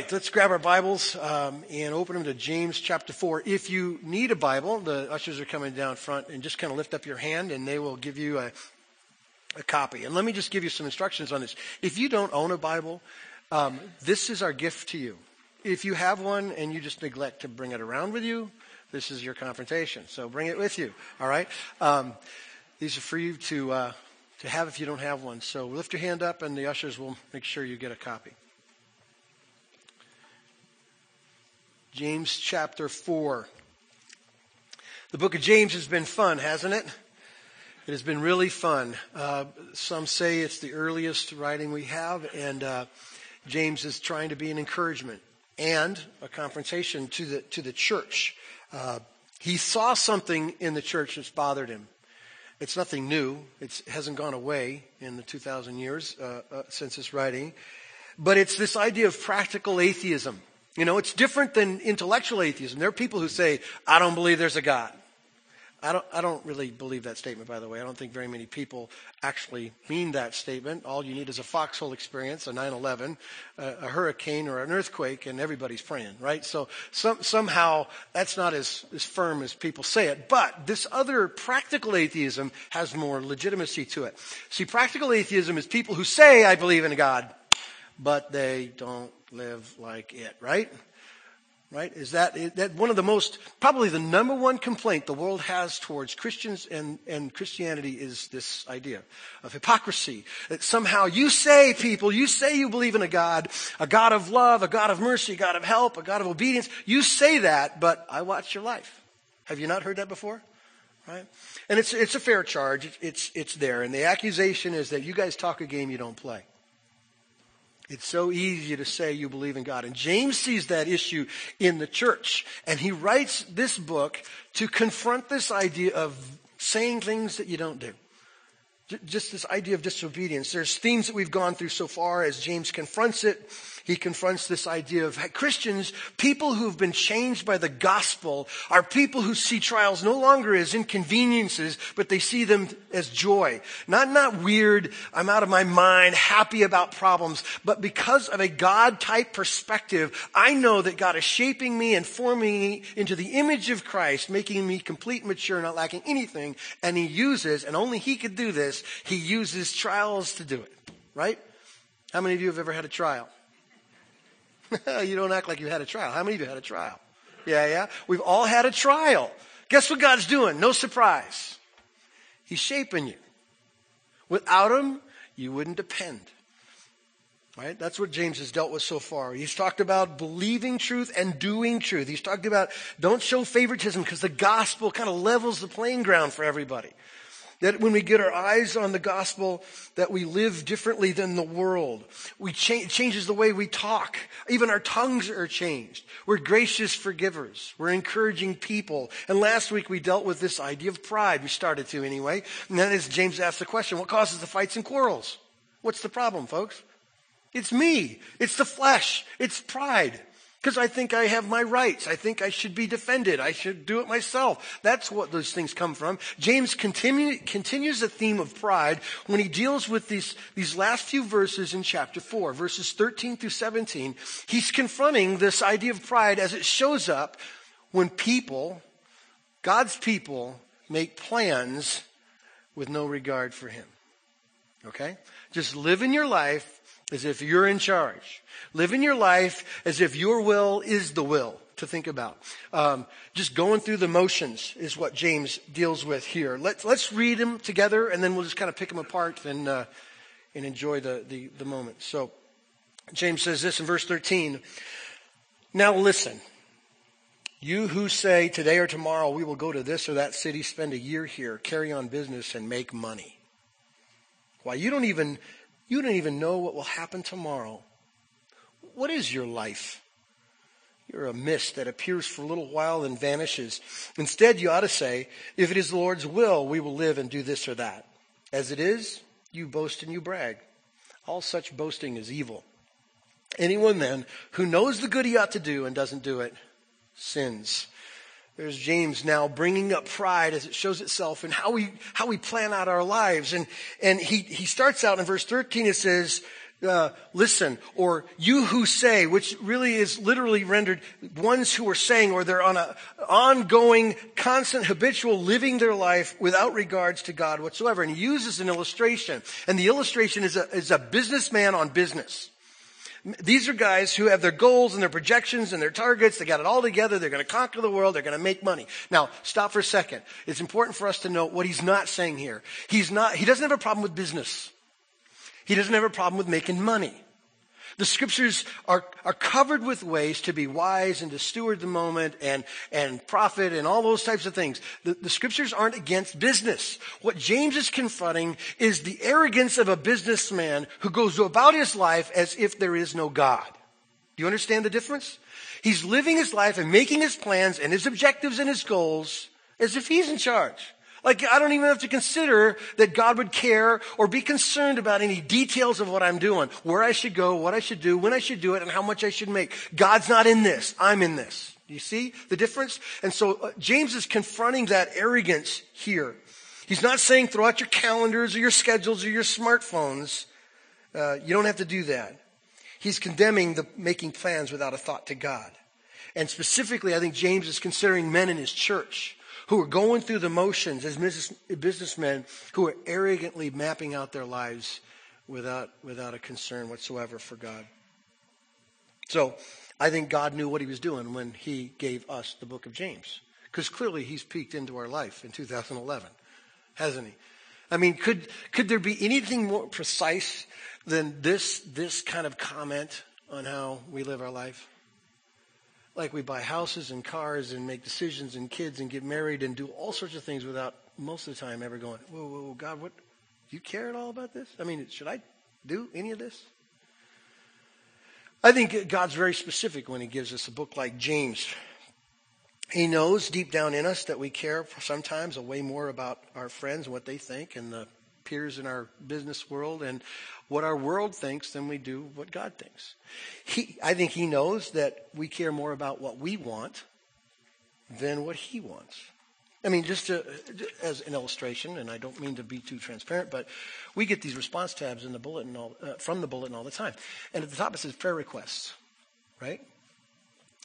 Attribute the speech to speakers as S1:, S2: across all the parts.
S1: right, let's grab our Bibles um, and open them to James chapter 4. If you need a Bible, the ushers are coming down front and just kind of lift up your hand and they will give you a, a copy. And let me just give you some instructions on this. If you don't own a Bible, um, this is our gift to you. If you have one and you just neglect to bring it around with you, this is your confrontation. So bring it with you, all right? Um, these are for you to, uh, to have if you don't have one. So lift your hand up and the ushers will make sure you get a copy. James chapter 4. The book of James has been fun, hasn't it? It has been really fun. Uh, some say it's the earliest writing we have, and uh, James is trying to be an encouragement and a confrontation to the to the church. Uh, he saw something in the church that's bothered him. It's nothing new. It's, it hasn't gone away in the 2,000 years uh, uh, since this writing, but it's this idea of practical atheism. You know, it's different than intellectual atheism. There are people who say, I don't believe there's a God. I don't, I don't really believe that statement, by the way. I don't think very many people actually mean that statement. All you need is a foxhole experience, a 9 11, a, hurricane, or an earthquake, and everybody's praying, right? So some, somehow that's not as, as firm as people say it. But this other practical atheism has more legitimacy to it. See, practical atheism is people who say, I believe in a God, but they don't live like it, right? Right? Is that, is that one of the most, probably the number one complaint the world has towards Christians and, and Christianity is this idea of hypocrisy. That somehow you say, people, you say you believe in a God, a God of love, a God of mercy, a God of help, a God of obedience. You say that, but I watch your life. Have you not heard that before? Right? And it's, it's a fair charge. It's, it's there. And the accusation is that you guys talk a game you don't play. It's so easy to say you believe in God. And James sees that issue in the church. And he writes this book to confront this idea of saying things that you don't do just this idea of disobedience. There's themes that we've gone through so far as James confronts it. He confronts this idea of Christians, people who've been changed by the gospel, are people who see trials no longer as inconveniences, but they see them as joy. Not, not weird, I'm out of my mind, happy about problems, but because of a God type perspective, I know that God is shaping me and forming me into the image of Christ, making me complete, mature, not lacking anything, and He uses, and only He could do this, he uses trials to do it, right? How many of you have ever had a trial? you don't act like you had a trial. How many of you had a trial? Yeah, yeah. We've all had a trial. Guess what God's doing? No surprise. He's shaping you. Without him, you wouldn't depend. Right? That's what James has dealt with so far. He's talked about believing truth and doing truth. He's talked about don't show favoritism because the gospel kind of levels the playing ground for everybody. That when we get our eyes on the gospel, that we live differently than the world. We cha- changes the way we talk. Even our tongues are changed. We're gracious forgivers. We're encouraging people. And last week we dealt with this idea of pride. We started to anyway. And then as James asked the question, what causes the fights and quarrels? What's the problem, folks? It's me. It's the flesh. It's pride. Because I think I have my rights. I think I should be defended. I should do it myself. That's what those things come from. James continue, continues the theme of pride when he deals with these, these last few verses in chapter 4, verses 13 through 17. He's confronting this idea of pride as it shows up when people, God's people, make plans with no regard for Him. Okay? Just live in your life as if you're in charge. Living your life as if your will is the will to think about. Um, just going through the motions is what James deals with here. Let's, let's read them together and then we'll just kind of pick them apart and, uh, and enjoy the, the, the moment. So James says this in verse 13. Now listen. You who say today or tomorrow we will go to this or that city, spend a year here, carry on business and make money. Why, you don't even you don't even know what will happen tomorrow. What is your life? You're a mist that appears for a little while and vanishes. Instead, you ought to say, if it is the Lord's will, we will live and do this or that. As it is, you boast and you brag. All such boasting is evil. Anyone then who knows the good he ought to do and doesn't do it sins. There's James now bringing up pride as it shows itself in how we, how we plan out our lives. And, and he, he starts out in verse 13, it says, uh, listen, or you who say, which really is literally rendered ones who are saying, or they're on a ongoing, constant, habitual living their life without regards to God whatsoever. And he uses an illustration. And the illustration is a, is a businessman on business. These are guys who have their goals and their projections and their targets. They got it all together. They're going to conquer the world. They're going to make money. Now, stop for a second. It's important for us to note what he's not saying here. He's not, he doesn't have a problem with business. He doesn't have a problem with making money. The scriptures are, are covered with ways to be wise and to steward the moment and, and profit and all those types of things. The, the scriptures aren't against business. What James is confronting is the arrogance of a businessman who goes about his life as if there is no God. Do you understand the difference? He's living his life and making his plans and his objectives and his goals as if he's in charge. Like, I don't even have to consider that God would care or be concerned about any details of what I'm doing, where I should go, what I should do, when I should do it, and how much I should make. God's not in this. I'm in this. You see the difference? And so uh, James is confronting that arrogance here. He's not saying throw out your calendars or your schedules or your smartphones. Uh, you don't have to do that. He's condemning the making plans without a thought to God. And specifically, I think James is considering men in his church who are going through the motions as business, businessmen who are arrogantly mapping out their lives without, without a concern whatsoever for God. So I think God knew what he was doing when he gave us the book of James. Because clearly he's peeked into our life in 2011, hasn't he? I mean, could, could there be anything more precise than this, this kind of comment on how we live our life? Like we buy houses and cars and make decisions and kids and get married and do all sorts of things without most of the time ever going, whoa, whoa, whoa God, what, do you care at all about this? I mean, should I do any of this? I think God's very specific when he gives us a book like James. He knows deep down in us that we care sometimes a way more about our friends and what they think and the peers in our business world and what our world thinks than we do what God thinks. He, I think he knows that we care more about what we want than what he wants. I mean, just to, as an illustration, and I don't mean to be too transparent, but we get these response tabs in the bulletin all, uh, from the bulletin all the time, and at the top it says prayer requests, right?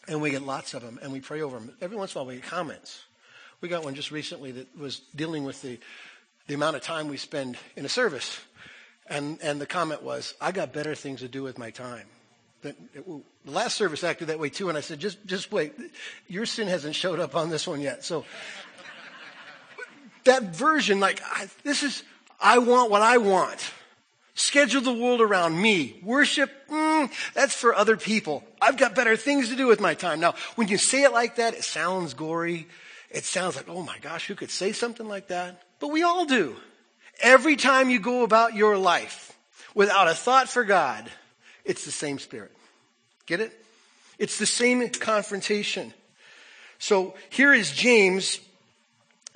S1: And we get lots of them, and we pray over them. Every once in a while, we get comments. We got one just recently that was dealing with the the amount of time we spend in a service and, and the comment was, I got better things to do with my time. The, the last service acted that way too, and I said, just, just wait. Your sin hasn't showed up on this one yet. So that version, like, I, this is, I want what I want. Schedule the world around me. Worship, mm, that's for other people. I've got better things to do with my time. Now, when you say it like that, it sounds gory. It sounds like, oh my gosh, who could say something like that? But we all do. Every time you go about your life without a thought for God, it's the same spirit. Get it? It's the same confrontation. So here is James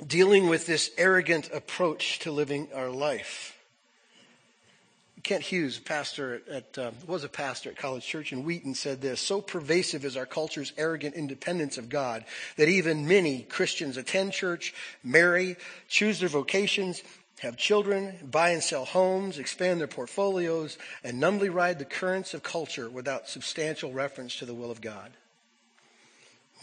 S1: dealing with this arrogant approach to living our life. Kent Hughes, pastor at, uh, was a pastor at College Church in Wheaton, said this So pervasive is our culture's arrogant independence of God that even many Christians attend church, marry, choose their vocations, have children, buy and sell homes, expand their portfolios, and numbly ride the currents of culture without substantial reference to the will of God.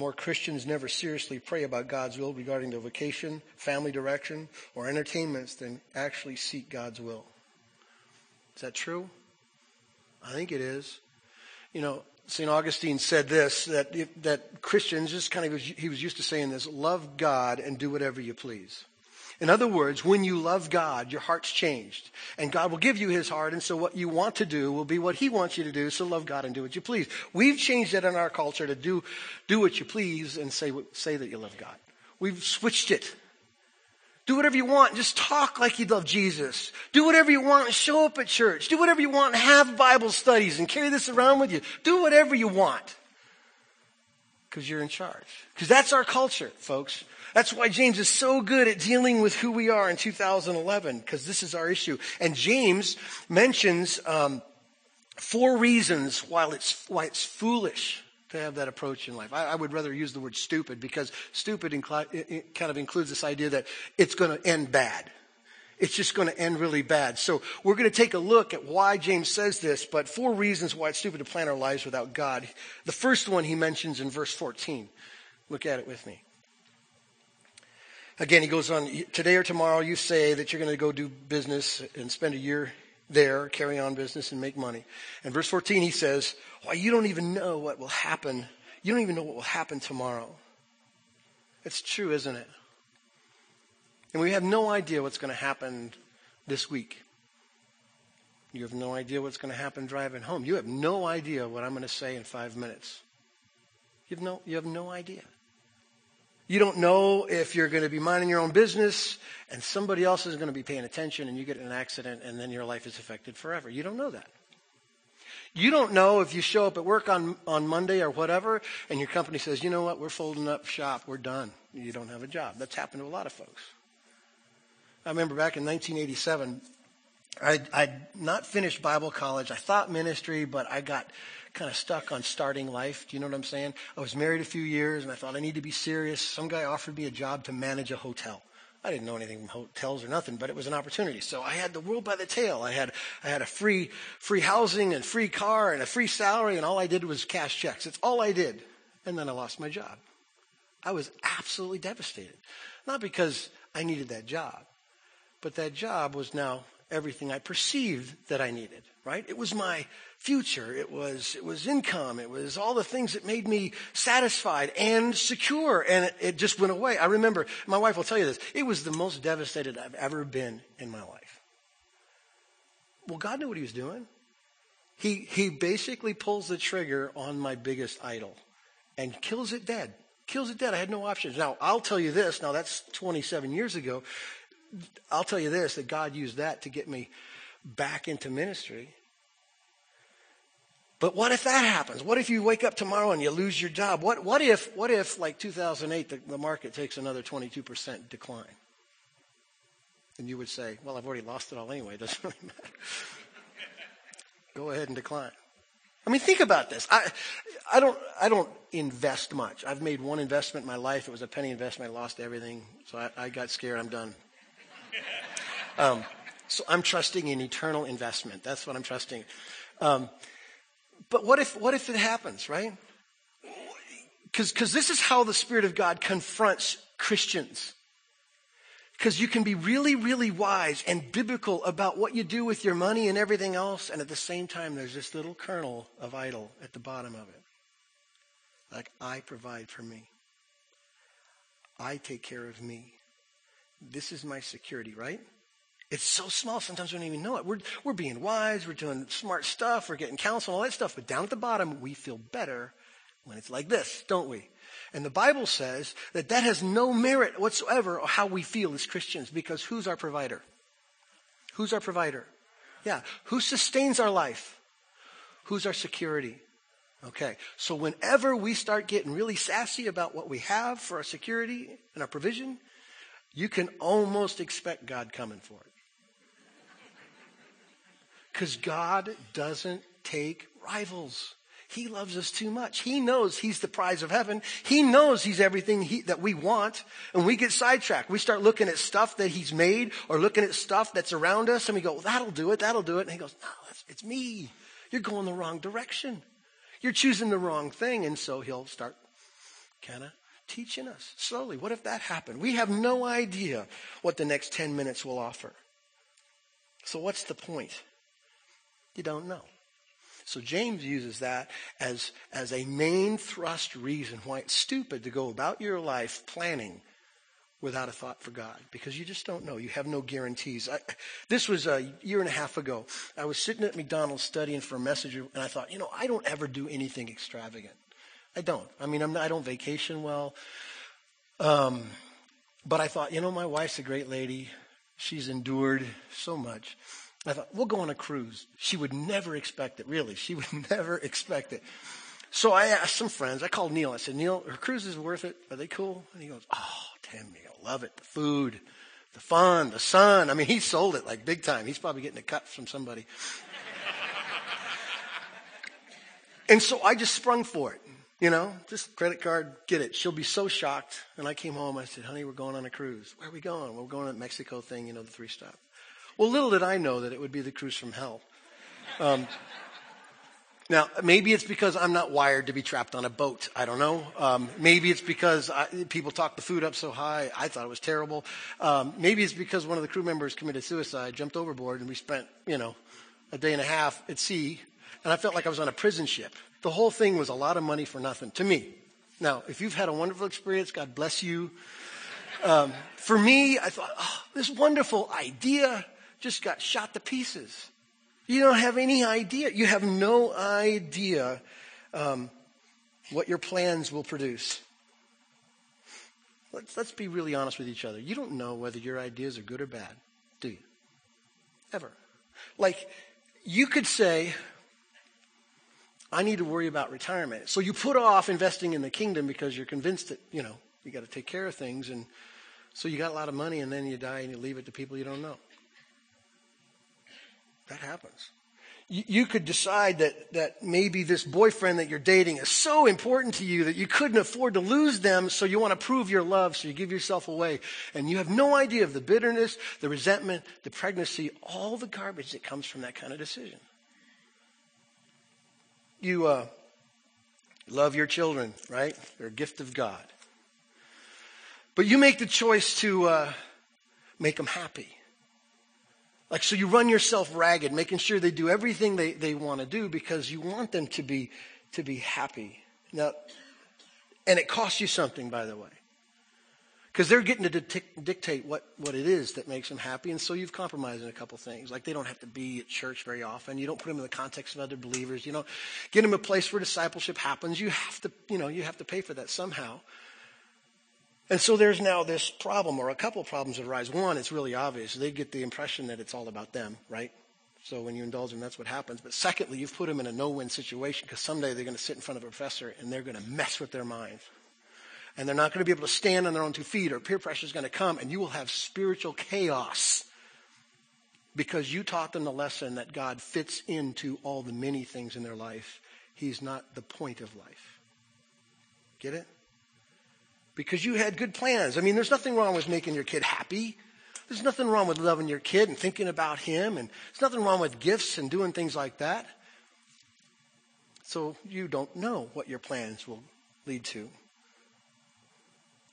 S1: More Christians never seriously pray about God's will regarding their vocation, family direction, or entertainments than actually seek God's will. Is that true? I think it is. You know, St. Augustine said this that, that Christians, just kind of, he was used to saying this love God and do whatever you please. In other words, when you love God, your heart's changed. And God will give you his heart, and so what you want to do will be what he wants you to do, so love God and do what you please. We've changed that in our culture to do, do what you please and say, say that you love God. We've switched it. Do whatever you want. Just talk like you love Jesus. Do whatever you want and show up at church. Do whatever you want and have Bible studies and carry this around with you. Do whatever you want. Because you're in charge. Because that's our culture, folks. That's why James is so good at dealing with who we are in 2011, because this is our issue. And James mentions um, four reasons why it's, why it's foolish to have that approach in life. I, I would rather use the word stupid because stupid incli- kind of includes this idea that it's going to end bad. it's just going to end really bad. So we're going to take a look at why James says this, but four reasons why it's stupid to plan our lives without God. The first one he mentions in verse 14. Look at it with me. Again, he goes on, today or tomorrow you say that you're going to go do business and spend a year there, carry on business and make money. And verse 14 he says, why you don't even know what will happen. You don't even know what will happen tomorrow. It's true, isn't it? And we have no idea what's going to happen this week. You have no idea what's going to happen driving home. You have no idea what I'm going to say in five minutes. You have no, you have no idea. You don't know if you're going to be minding your own business and somebody else is going to be paying attention and you get in an accident and then your life is affected forever. You don't know that. You don't know if you show up at work on, on Monday or whatever and your company says, you know what, we're folding up shop, we're done. You don't have a job. That's happened to a lot of folks. I remember back in 1987, I'd, I'd not finished Bible college. I thought ministry, but I got kind of stuck on starting life. Do you know what I'm saying? I was married a few years and I thought I need to be serious. Some guy offered me a job to manage a hotel. I didn't know anything from hotels or nothing, but it was an opportunity. So I had the world by the tail. I had I had a free free housing and free car and a free salary, and all I did was cash checks. It's all I did. And then I lost my job. I was absolutely devastated. Not because I needed that job, but that job was now everything I perceived that I needed, right? It was my future. It was, it was income. It was all the things that made me satisfied and secure. And it, it just went away. I remember, my wife will tell you this, it was the most devastated I've ever been in my life. Well, God knew what he was doing. He, he basically pulls the trigger on my biggest idol and kills it dead. Kills it dead. I had no options. Now, I'll tell you this. Now, that's 27 years ago. I'll tell you this that God used that to get me back into ministry. But what if that happens? What if you wake up tomorrow and you lose your job? What, what if, what if, like 2008, the, the market takes another 22% decline? And you would say, well, I've already lost it all anyway. It doesn't really matter. Go ahead and decline. I mean, think about this. I, I don't, I don't invest much. I've made one investment in my life. It was a penny investment. I lost everything. So I, I got scared. I'm done. Um, so I'm trusting in eternal investment. That's what I'm trusting. Um, but what if, what if it happens, right? Because this is how the Spirit of God confronts Christians. Because you can be really, really wise and biblical about what you do with your money and everything else, and at the same time, there's this little kernel of idol at the bottom of it. Like, I provide for me, I take care of me. This is my security, right? It's so small, sometimes we don't even know it. We're, we're being wise, we're doing smart stuff, we're getting counsel, and all that stuff, but down at the bottom, we feel better when it's like this, don't we? And the Bible says that that has no merit whatsoever how we feel as Christians because who's our provider? Who's our provider? Yeah. Who sustains our life? Who's our security? Okay. So whenever we start getting really sassy about what we have for our security and our provision, you can almost expect God coming for it. Because God doesn't take rivals. He loves us too much. He knows He's the prize of heaven. He knows He's everything he, that we want. And we get sidetracked. We start looking at stuff that He's made or looking at stuff that's around us and we go, well, that'll do it, that'll do it. And He goes, no, it's me. You're going the wrong direction. You're choosing the wrong thing. And so He'll start kind of teaching us slowly. What if that happened? We have no idea what the next 10 minutes will offer. So what's the point? You don't know. So James uses that as, as a main thrust reason why it's stupid to go about your life planning without a thought for God because you just don't know. You have no guarantees. I, this was a year and a half ago. I was sitting at McDonald's studying for a message, and I thought, you know, I don't ever do anything extravagant. I don't. I mean, I'm not, I don't vacation well. Um, but I thought, you know, my wife's a great lady. She's endured so much. I thought, we'll go on a cruise. She would never expect it, really. She would never expect it. So I asked some friends. I called Neil. I said, Neil, her cruise is worth it? Are they cool? And he goes, oh, Tim, you'll love it. The food, the fun, the sun. I mean, he sold it like big time. He's probably getting a cut from somebody. and so I just sprung for it. You know, just credit card, get it. She'll be so shocked. And I came home. I said, honey, we're going on a cruise. Where are we going? Well, we're going to Mexico thing, you know, the three stop. Well, little did I know that it would be the cruise from hell. Um, now, maybe it's because I'm not wired to be trapped on a boat. I don't know. Um, maybe it's because I, people talk the food up so high. I thought it was terrible. Um, maybe it's because one of the crew members committed suicide, jumped overboard, and we spent, you know, a day and a half at sea, and I felt like I was on a prison ship. The whole thing was a lot of money for nothing to me. Now, if you've had a wonderful experience, God bless you. Um, for me, I thought, oh, this wonderful idea just got shot to pieces. You don't have any idea. You have no idea um, what your plans will produce. Let's, let's be really honest with each other. You don't know whether your ideas are good or bad, do you? Ever. Like, you could say, I need to worry about retirement. So you put off investing in the kingdom because you're convinced that, you know, you got to take care of things. And so you got a lot of money and then you die and you leave it to people you don't know. That happens. You, could decide that, that maybe this boyfriend that you're dating is so important to you that you couldn't afford to lose them, so you want to prove your love, so you give yourself away. And you have no idea of the bitterness, the resentment, the pregnancy, all the garbage that comes from that kind of decision. You uh, love your children, right? They're a gift of God. But you make the choice to uh, make them happy. Like, so you run yourself ragged, making sure they do everything they, they want to do because you want them to be, to be happy. Now, and it costs you something, by the way. Because they're getting to dictate what, what it is that makes them happy, and so you've compromised in a couple things. Like they don't have to be at church very often. You don't put them in the context of other believers. You don't get them a place where discipleship happens. You have to, you know, you have to pay for that somehow. And so there's now this problem, or a couple problems that arise. One, it's really obvious. They get the impression that it's all about them, right? So when you indulge them, that's what happens. But secondly, you've put them in a no-win situation because someday they're going to sit in front of a professor and they're going to mess with their mind. And they're not going to be able to stand on their own two feet or peer pressure is going to come and you will have spiritual chaos because you taught them the lesson that God fits into all the many things in their life. He's not the point of life. Get it? Because you had good plans. I mean, there's nothing wrong with making your kid happy. There's nothing wrong with loving your kid and thinking about him, and there's nothing wrong with gifts and doing things like that. So you don't know what your plans will lead to.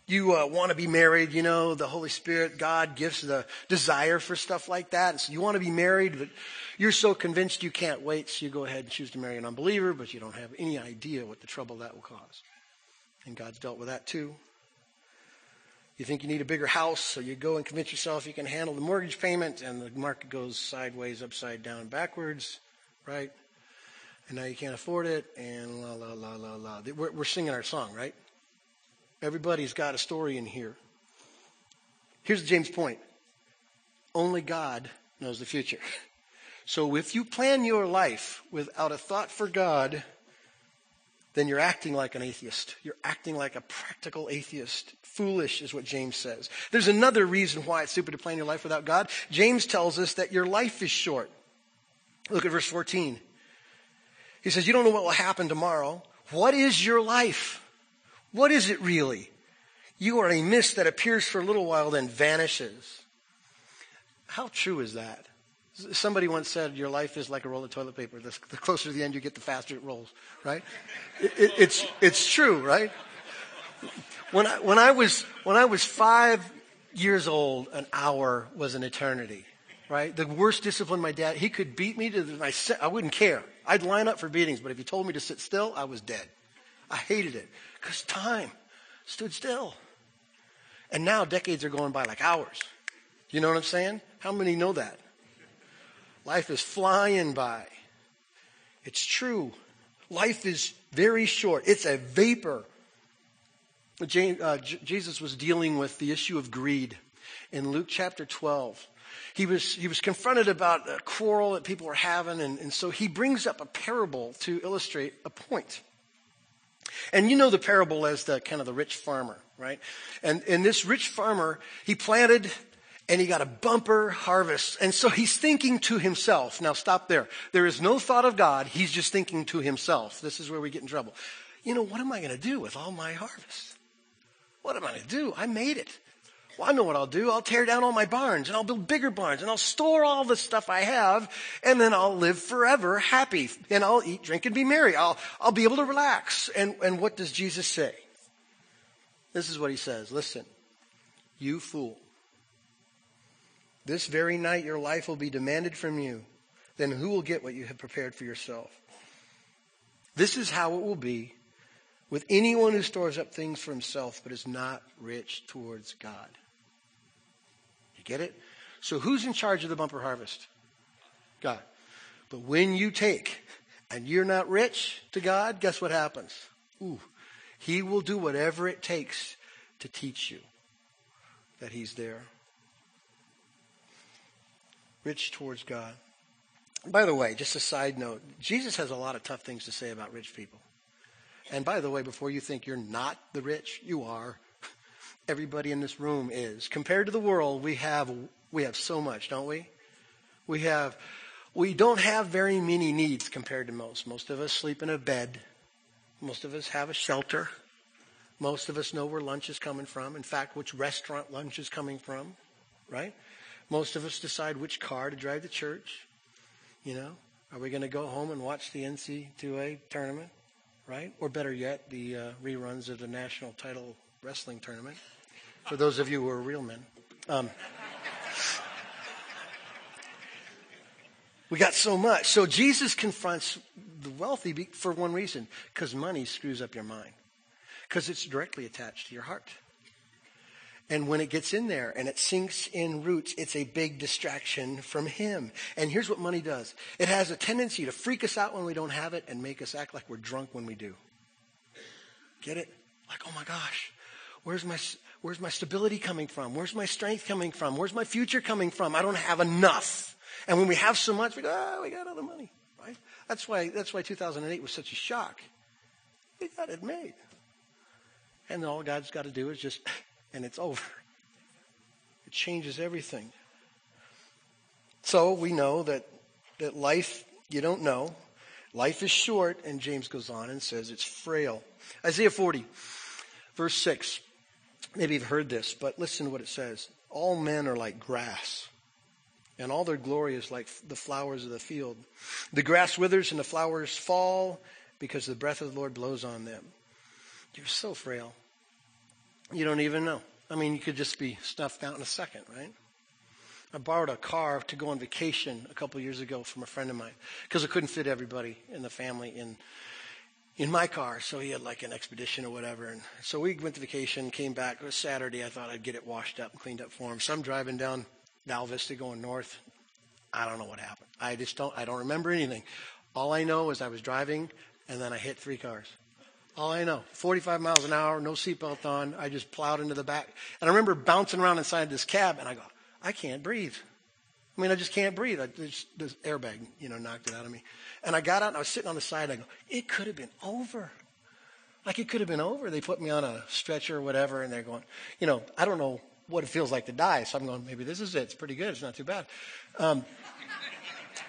S1: You uh, want to be married, you know, the Holy Spirit, God gives the desire for stuff like that. So you want to be married, but you're so convinced you can't wait, so you go ahead and choose to marry an unbeliever, but you don't have any idea what the trouble that will cause. And God's dealt with that too. You think you need a bigger house, so you go and convince yourself you can handle the mortgage payment, and the market goes sideways, upside down, backwards, right? And now you can't afford it, and la, la, la, la, la. We're, we're singing our song, right? Everybody's got a story in here. Here's James' point only God knows the future. So if you plan your life without a thought for God, then you're acting like an atheist. You're acting like a practical atheist. Foolish is what James says. There's another reason why it's stupid to plan your life without God. James tells us that your life is short. Look at verse 14. He says, You don't know what will happen tomorrow. What is your life? What is it really? You are a mist that appears for a little while, then vanishes. How true is that? Somebody once said, Your life is like a roll of toilet paper. The, the closer to the end you get, the faster it rolls, right? It, it, it's, it's true, right? When I, when, I was, when I was five years old, an hour was an eternity, right? The worst discipline my dad, he could beat me to the, I, I wouldn't care. I'd line up for beatings, but if he told me to sit still, I was dead. I hated it because time stood still. And now decades are going by like hours. You know what I'm saying? How many know that? Life is flying by. It's true. Life is very short. It's a vapor. Uh, Jesus was dealing with the issue of greed in Luke chapter 12. He was, he was confronted about a quarrel that people were having, and, and so he brings up a parable to illustrate a point. And you know the parable as the kind of the rich farmer, right? And, and this rich farmer, he planted and he got a bumper harvest. And so he's thinking to himself. Now stop there. There is no thought of God. He's just thinking to himself. This is where we get in trouble. You know, what am I going to do with all my harvest? What am I going to do? I made it. Well, I know what I'll do. I'll tear down all my barns and I'll build bigger barns and I'll store all the stuff I have and then I'll live forever happy and I'll eat, drink, and be merry. I'll, I'll be able to relax. And, and what does Jesus say? This is what he says. Listen, you fool. This very night your life will be demanded from you. Then who will get what you have prepared for yourself? This is how it will be with anyone who stores up things for himself but is not rich towards God. You get it? So who's in charge of the bumper harvest? God. But when you take and you're not rich to God, guess what happens? Ooh, he will do whatever it takes to teach you that he's there. Rich towards God. By the way, just a side note, Jesus has a lot of tough things to say about rich people. And by the way, before you think you're not the rich, you are. Everybody in this room is. Compared to the world, we have we have so much, don't we? We have we don't have very many needs compared to most. Most of us sleep in a bed. Most of us have a shelter. Most of us know where lunch is coming from. In fact, which restaurant lunch is coming from, right? Most of us decide which car to drive to church. You know, are we going to go home and watch the NC2A tournament? right? Or better yet, the uh, reruns of the national title wrestling tournament. For those of you who are real men. Um, we got so much. So Jesus confronts the wealthy for one reason because money screws up your mind, because it's directly attached to your heart. And when it gets in there and it sinks in roots, it's a big distraction from Him. And here's what money does it has a tendency to freak us out when we don't have it and make us act like we're drunk when we do. Get it? Like, oh my gosh, where's my, where's my stability coming from? Where's my strength coming from? Where's my future coming from? I don't have enough. And when we have so much, we go, oh, we got all the money, right? That's why, that's why 2008 was such a shock. We got it made. And all God's got to do is just and it's over. It changes everything. So we know that, that life, you don't know. Life is short, and James goes on and says it's frail. Isaiah 40, verse 6. Maybe you've heard this, but listen to what it says. All men are like grass, and all their glory is like the flowers of the field. The grass withers and the flowers fall because the breath of the Lord blows on them. You're so frail. You don't even know. I mean, you could just be snuffed out in a second, right? I borrowed a car to go on vacation a couple years ago from a friend of mine because I couldn't fit everybody in the family in in my car. So he had like an expedition or whatever. And so we went to vacation, came back. It was Saturday. I thought I'd get it washed up cleaned up for him. So I'm driving down Val Vista going north. I don't know what happened. I just don't, I don't remember anything. All I know is I was driving and then I hit three cars. All I know, 45 miles an hour, no seatbelt on. I just plowed into the back. And I remember bouncing around inside this cab, and I go, I can't breathe. I mean, I just can't breathe. I just, this airbag, you know, knocked it out of me. And I got out, and I was sitting on the side, I go, it could have been over. Like it could have been over. They put me on a stretcher or whatever, and they're going, you know, I don't know what it feels like to die. So I'm going, maybe this is it. It's pretty good. It's not too bad. Um,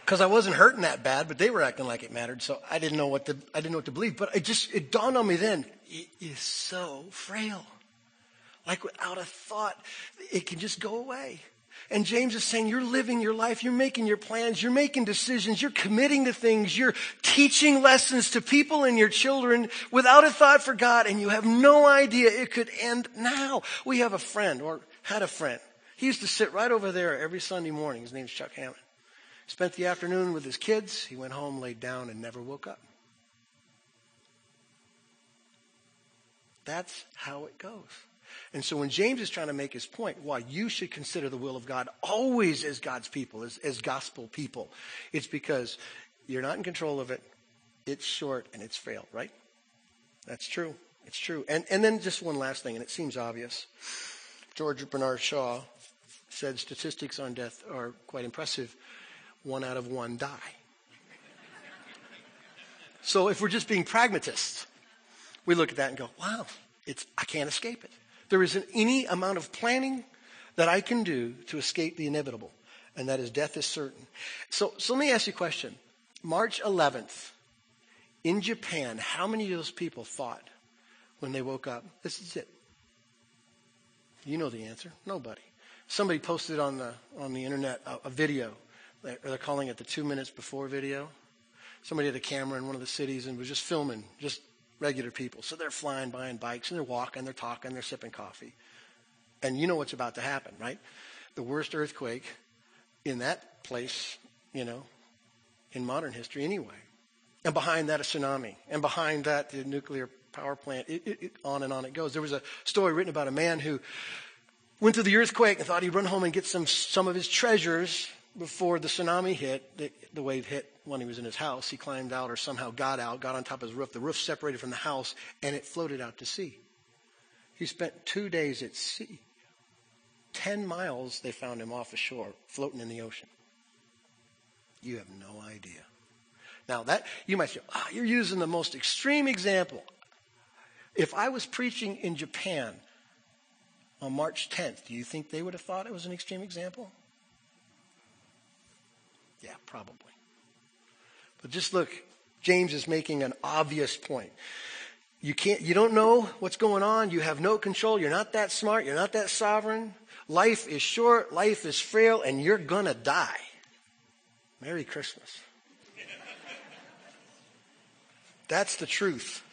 S1: because I wasn't hurting that bad, but they were acting like it mattered. So I didn't know what to I didn't know what to believe. But it just it dawned on me then. It is so frail. Like without a thought, it can just go away. And James is saying, you're living your life, you're making your plans, you're making decisions, you're committing to things, you're teaching lessons to people and your children without a thought for God, and you have no idea it could end now. We have a friend, or had a friend. He used to sit right over there every Sunday morning. His name's Chuck Hammond. Spent the afternoon with his kids. He went home, laid down, and never woke up. That's how it goes. And so when James is trying to make his point, why you should consider the will of God always as God's people, as, as gospel people, it's because you're not in control of it. It's short and it's frail, right? That's true. It's true. And, and then just one last thing, and it seems obvious. George Bernard Shaw said statistics on death are quite impressive one out of one die. So if we're just being pragmatists, we look at that and go, wow, it's, I can't escape it. There isn't any amount of planning that I can do to escape the inevitable, and that is death is certain. So, so let me ask you a question. March 11th, in Japan, how many of those people thought when they woke up, this is it? You know the answer. Nobody. Somebody posted on the on the internet a, a video. They're calling it the two minutes before video. Somebody had a camera in one of the cities and was just filming just regular people. So they're flying by in bikes and they're walking, they're talking, they're sipping coffee. And you know what's about to happen, right? The worst earthquake in that place, you know, in modern history anyway. And behind that, a tsunami. And behind that, the nuclear power plant. It, it, it, on and on it goes. There was a story written about a man who went through the earthquake and thought he'd run home and get some, some of his treasures before the tsunami hit. The, the wave hit when he was in his house. He climbed out or somehow got out, got on top of his roof. The roof separated from the house and it floated out to sea. He spent two days at sea. Ten miles, they found him off the shore, floating in the ocean. You have no idea. Now that you might say, oh, you're using the most extreme example. If I was preaching in Japan on March 10th, do you think they would have thought it was an extreme example? Yeah, probably. But just look, James is making an obvious point. You can't you don't know what's going on, you have no control, you're not that smart, you're not that sovereign. Life is short, life is frail, and you're gonna die. Merry Christmas. That's the truth.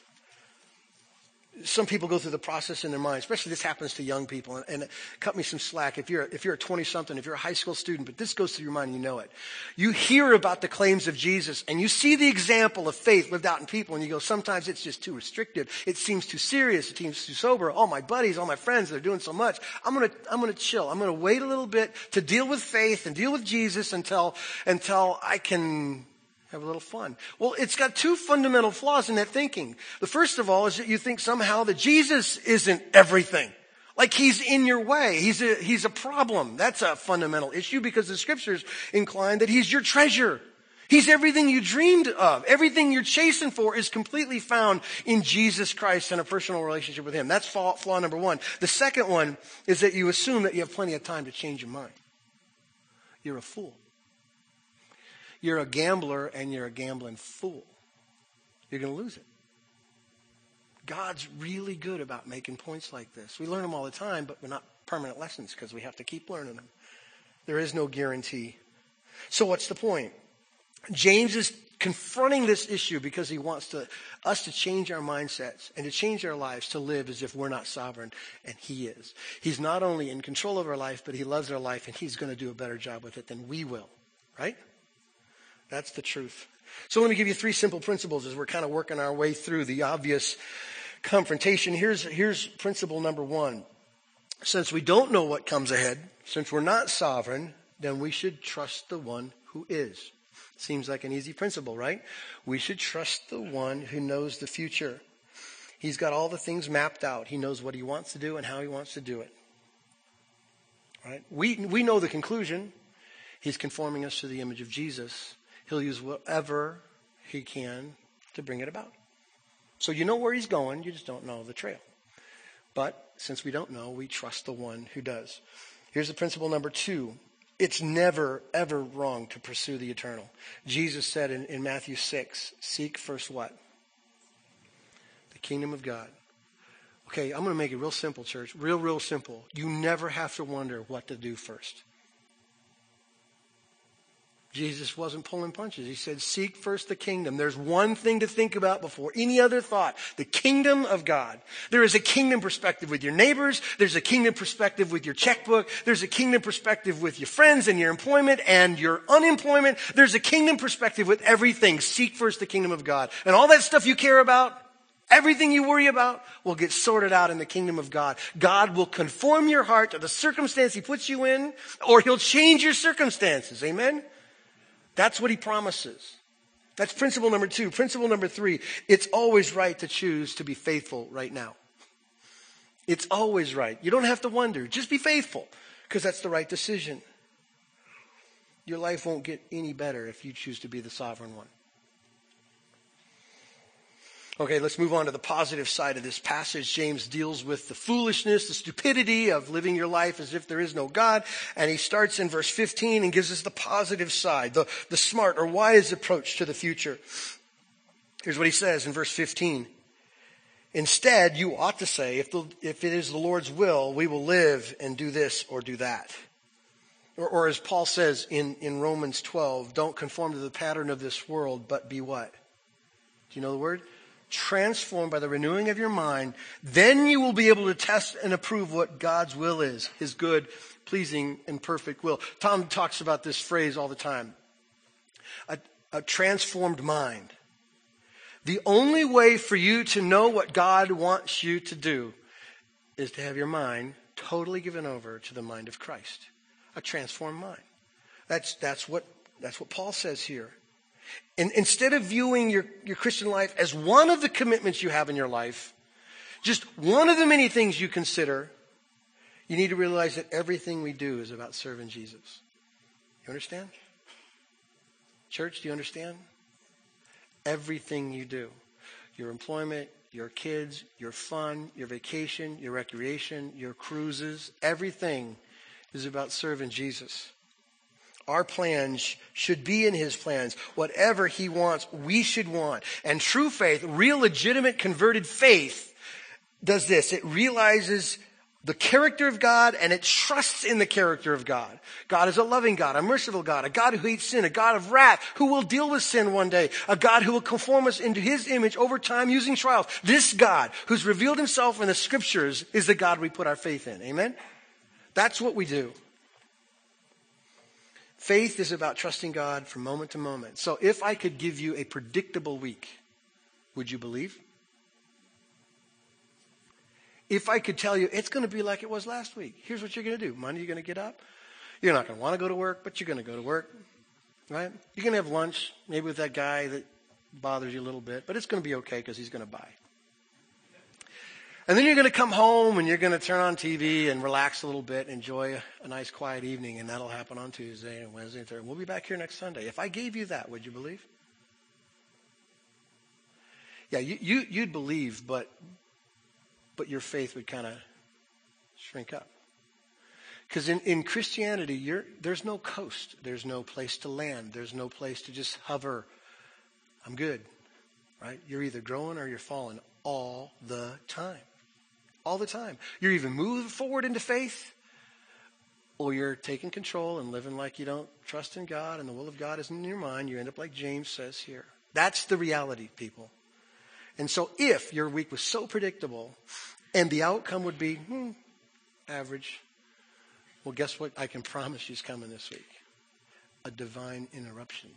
S1: Some people go through the process in their mind, especially this happens to young people. And, and cut me some slack if you're, if you're a 20 something, if you're a high school student, but this goes through your mind, you know it. You hear about the claims of Jesus and you see the example of faith lived out in people and you go, sometimes it's just too restrictive. It seems too serious. It seems too sober. All my buddies, all my friends, they're doing so much. I'm going to, I'm going to chill. I'm going to wait a little bit to deal with faith and deal with Jesus until, until I can have a little fun. Well, it's got two fundamental flaws in that thinking. The first of all is that you think somehow that Jesus isn't everything. Like he's in your way. He's a, he's a problem. That's a fundamental issue because the scriptures incline that he's your treasure. He's everything you dreamed of. Everything you're chasing for is completely found in Jesus Christ and a personal relationship with him. That's flaw, flaw number one. The second one is that you assume that you have plenty of time to change your mind. You're a fool. You're a gambler and you're a gambling fool. You're going to lose it. God's really good about making points like this. We learn them all the time, but we're not permanent lessons because we have to keep learning them. There is no guarantee. So what's the point? James is confronting this issue because he wants to, us to change our mindsets and to change our lives to live as if we're not sovereign and he is. He's not only in control of our life, but he loves our life and he's going to do a better job with it than we will. Right? That's the truth. So let me give you three simple principles as we're kind of working our way through the obvious confrontation. Here's, here's principle number one. Since we don't know what comes ahead, since we're not sovereign, then we should trust the one who is. Seems like an easy principle, right? We should trust the one who knows the future. He's got all the things mapped out. He knows what he wants to do and how he wants to do it. Right? We, we know the conclusion. He's conforming us to the image of Jesus. He'll use whatever he can to bring it about. So you know where he's going, you just don't know the trail. But since we don't know, we trust the one who does. Here's the principle number two. It's never, ever wrong to pursue the eternal. Jesus said in, in Matthew 6, seek first what? The kingdom of God. Okay, I'm going to make it real simple, church. Real, real simple. You never have to wonder what to do first. Jesus wasn't pulling punches. He said, seek first the kingdom. There's one thing to think about before any other thought. The kingdom of God. There is a kingdom perspective with your neighbors. There's a kingdom perspective with your checkbook. There's a kingdom perspective with your friends and your employment and your unemployment. There's a kingdom perspective with everything. Seek first the kingdom of God. And all that stuff you care about, everything you worry about will get sorted out in the kingdom of God. God will conform your heart to the circumstance he puts you in or he'll change your circumstances. Amen? That's what he promises. That's principle number two. Principle number three, it's always right to choose to be faithful right now. It's always right. You don't have to wonder. Just be faithful because that's the right decision. Your life won't get any better if you choose to be the sovereign one. Okay, let's move on to the positive side of this passage. James deals with the foolishness, the stupidity of living your life as if there is no God. And he starts in verse 15 and gives us the positive side, the, the smart or wise approach to the future. Here's what he says in verse 15. Instead, you ought to say, if, the, if it is the Lord's will, we will live and do this or do that. Or, or as Paul says in, in Romans 12, don't conform to the pattern of this world, but be what? Do you know the word? Transformed by the renewing of your mind. Then you will be able to test and approve what God's will is, his good, pleasing, and perfect will. Tom talks about this phrase all the time. A, a transformed mind. The only way for you to know what God wants you to do is to have your mind totally given over to the mind of Christ. A transformed mind. That's, that's, what, that's what Paul says here. And instead of viewing your, your Christian life as one of the commitments you have in your life, just one of the many things you consider, you need to realize that everything we do is about serving Jesus. You understand? Church, do you understand? everything you do your employment, your kids, your fun, your vacation, your recreation, your cruises, everything is about serving Jesus. Our plans should be in his plans. Whatever he wants, we should want. And true faith, real legitimate converted faith, does this. It realizes the character of God and it trusts in the character of God. God is a loving God, a merciful God, a God who hates sin, a God of wrath who will deal with sin one day, a God who will conform us into his image over time using trials. This God who's revealed himself in the scriptures is the God we put our faith in. Amen? That's what we do. Faith is about trusting God from moment to moment. So if I could give you a predictable week, would you believe? If I could tell you it's going to be like it was last week, here's what you're going to do. Monday, you're going to get up. You're not going to want to go to work, but you're going to go to work, right? You're going to have lunch, maybe with that guy that bothers you a little bit, but it's going to be okay because he's going to buy. And then you're going to come home and you're going to turn on TV and relax a little bit, enjoy a, nice quiet evening, and that'll happen on Tuesday and Wednesday and Thursday. We'll be back here next Sunday. If I gave you that, would you believe? Yeah, you, you, you'd believe, but but your faith would kind of shrink up. Because in, in Christianity, there's no coast. There's no place to land. There's no place to just hover. I'm good, right? You're either growing or you're falling all the time. All the time. You're even moving forward into faith or you're taking control and living like you don't trust in God and the will of God isn't in your mind. You end up like James says here. That's the reality, people. And so if your week was so predictable and the outcome would be hmm, average, well, guess what? I can promise you's coming this week. A divine interruption.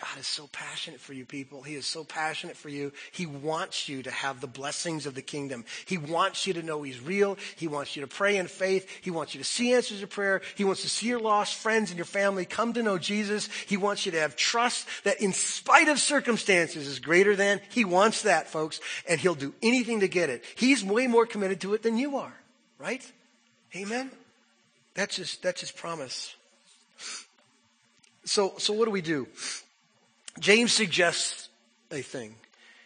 S1: God is so passionate for you people. He is so passionate for you. He wants you to have the blessings of the kingdom. He wants you to know He's real. He wants you to pray in faith. He wants you to see answers to prayer. He wants to see your lost friends and your family come to know Jesus. He wants you to have trust that in spite of circumstances is greater than. He wants that, folks, and He'll do anything to get it. He's way more committed to it than you are, right? Amen? That's His, that's his promise. So, so what do we do? James suggests a thing.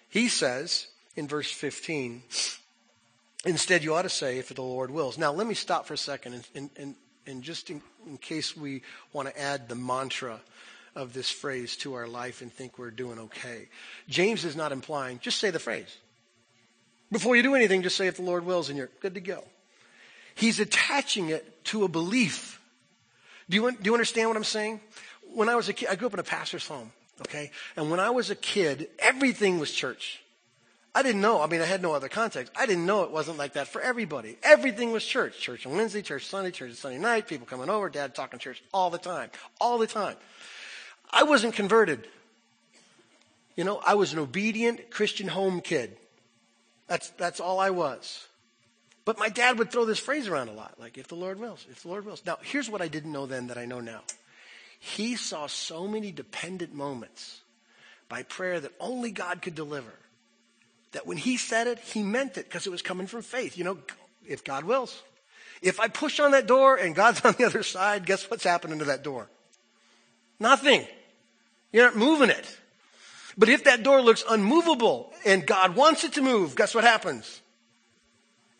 S1: He says in verse 15, instead you ought to say, if the Lord wills. Now let me stop for a second and, and, and, just in, in case we want to add the mantra of this phrase to our life and think we're doing okay. James is not implying, just say the phrase. Before you do anything, just say if the Lord wills and you're good to go. He's attaching it to a belief. Do you, do you understand what I'm saying? When I was a kid, I grew up in a pastor's home. Okay? And when I was a kid, everything was church. I didn't know. I mean, I had no other context. I didn't know it wasn't like that for everybody. Everything was church. Church on Wednesday, church Sunday, church Sunday night, people coming over, dad talking church all the time. All the time. I wasn't converted. You know, I was an obedient Christian home kid. That's, that's all I was. But my dad would throw this phrase around a lot, like, if the Lord wills, if the Lord wills. Now, here's what I didn't know then that I know now. He saw so many dependent moments by prayer that only God could deliver. That when he said it, he meant it because it was coming from faith. You know, if God wills. If I push on that door and God's on the other side, guess what's happening to that door? Nothing. You're not moving it. But if that door looks unmovable and God wants it to move, guess what happens?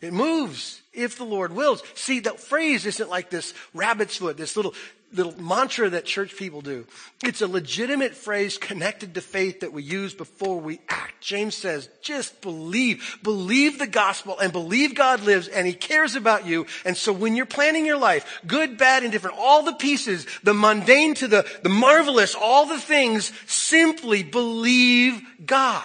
S1: It moves if the Lord wills. See, that phrase isn't like this rabbit's foot, this little little mantra that church people do. It's a legitimate phrase connected to faith that we use before we act. James says, just believe. Believe the gospel and believe God lives and he cares about you. And so when you're planning your life, good, bad, and different, all the pieces, the mundane to the, the marvelous, all the things, simply believe God.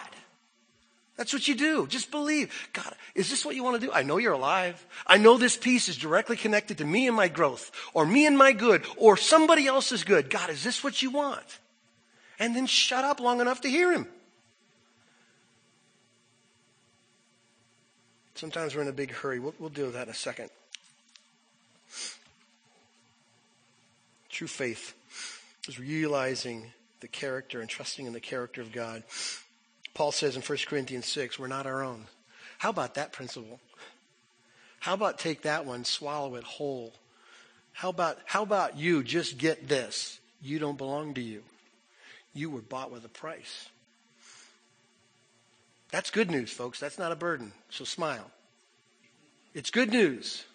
S1: That's what you do. Just believe. God, is this what you want to do? I know you're alive. I know this piece is directly connected to me and my growth, or me and my good, or somebody else's good. God, is this what you want? And then shut up long enough to hear him. Sometimes we're in a big hurry. We'll, we'll deal with that in a second. True faith is realizing the character and trusting in the character of God. Paul says in 1 Corinthians 6, we're not our own. How about that principle? How about take that one, swallow it whole? How about, how about you just get this? You don't belong to you. You were bought with a price. That's good news, folks. That's not a burden. So smile. It's good news.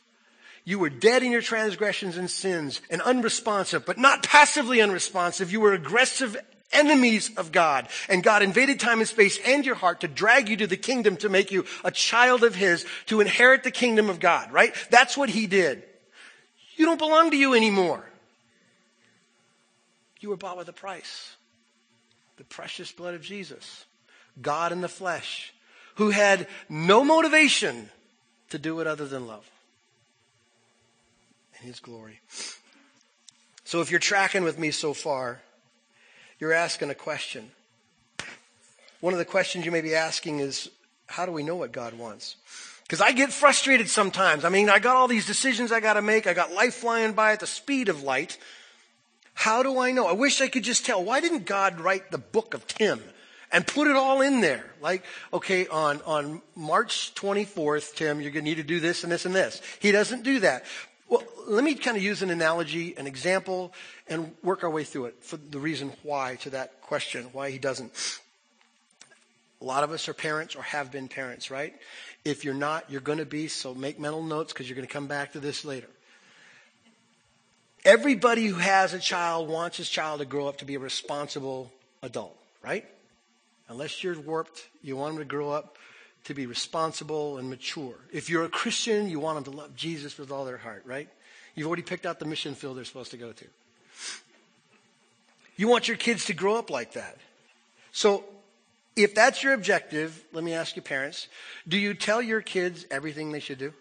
S1: You were dead in your transgressions and sins and unresponsive, but not passively unresponsive. You were aggressive enemies of God. And God invaded time and space and your heart to drag you to the kingdom to make you a child of His, to inherit the kingdom of God, right? That's what He did. You don't belong to you anymore. You were bought with a price. The precious blood of Jesus. God in the flesh, who had no motivation to do it other than love. In His glory. So if you're tracking with me so far, you're asking a question. One of the questions you may be asking is, how do we know what God wants? Because I get frustrated sometimes. I mean, I got all these decisions I got to make. I got life flying by at the speed of light. How do I know? I wish I could just tell. Why didn't God write the book of Tim and put it all in there? Like, okay, on, on March 24th, Tim, you're going to need to do this and this and this. He doesn't do that. Well, let me kind of use an analogy, an example, and work our way through it for the reason why to that question, why he doesn't. A lot of us are parents or have been parents, right? If you're not, you're going to be, so make mental notes because you're going to come back to this later. Everybody who has a child wants his child to grow up to be a responsible adult, right? Unless you're warped, you want them to grow up to be responsible and mature. If you're a Christian, you want them to love Jesus with all their heart, right? You've already picked out the mission field they're supposed to go to. You want your kids to grow up like that. So, if that's your objective, let me ask you, parents, do you tell your kids everything they should do?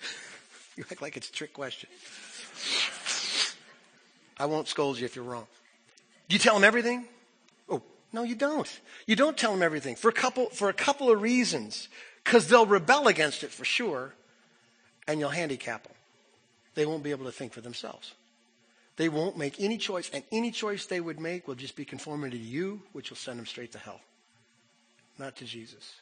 S1: you act like it's a trick question. I won't scold you if you're wrong. Do you tell them everything? Oh, no, you don't. You don't tell them everything for a couple, for a couple of reasons. Because they'll rebel against it for sure, and you'll handicap them. They won't be able to think for themselves. They won't make any choice, and any choice they would make will just be conformity to you, which will send them straight to hell, not to Jesus.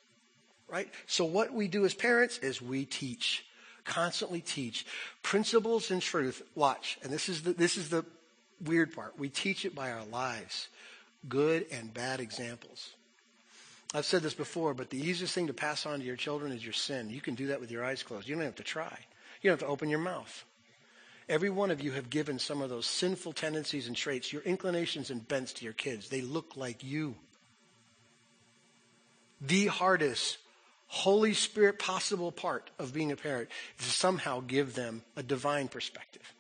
S1: Right? So, what we do as parents is we teach, constantly teach principles and truth. Watch, and this is the, this is the weird part. We teach it by our lives good and bad examples. I've said this before, but the easiest thing to pass on to your children is your sin. You can do that with your eyes closed. You don't have to try. You don't have to open your mouth. Every one of you have given some of those sinful tendencies and traits, your inclinations and bents to your kids. They look like you. The hardest Holy Spirit possible part of being a parent is to somehow give them a divine perspective.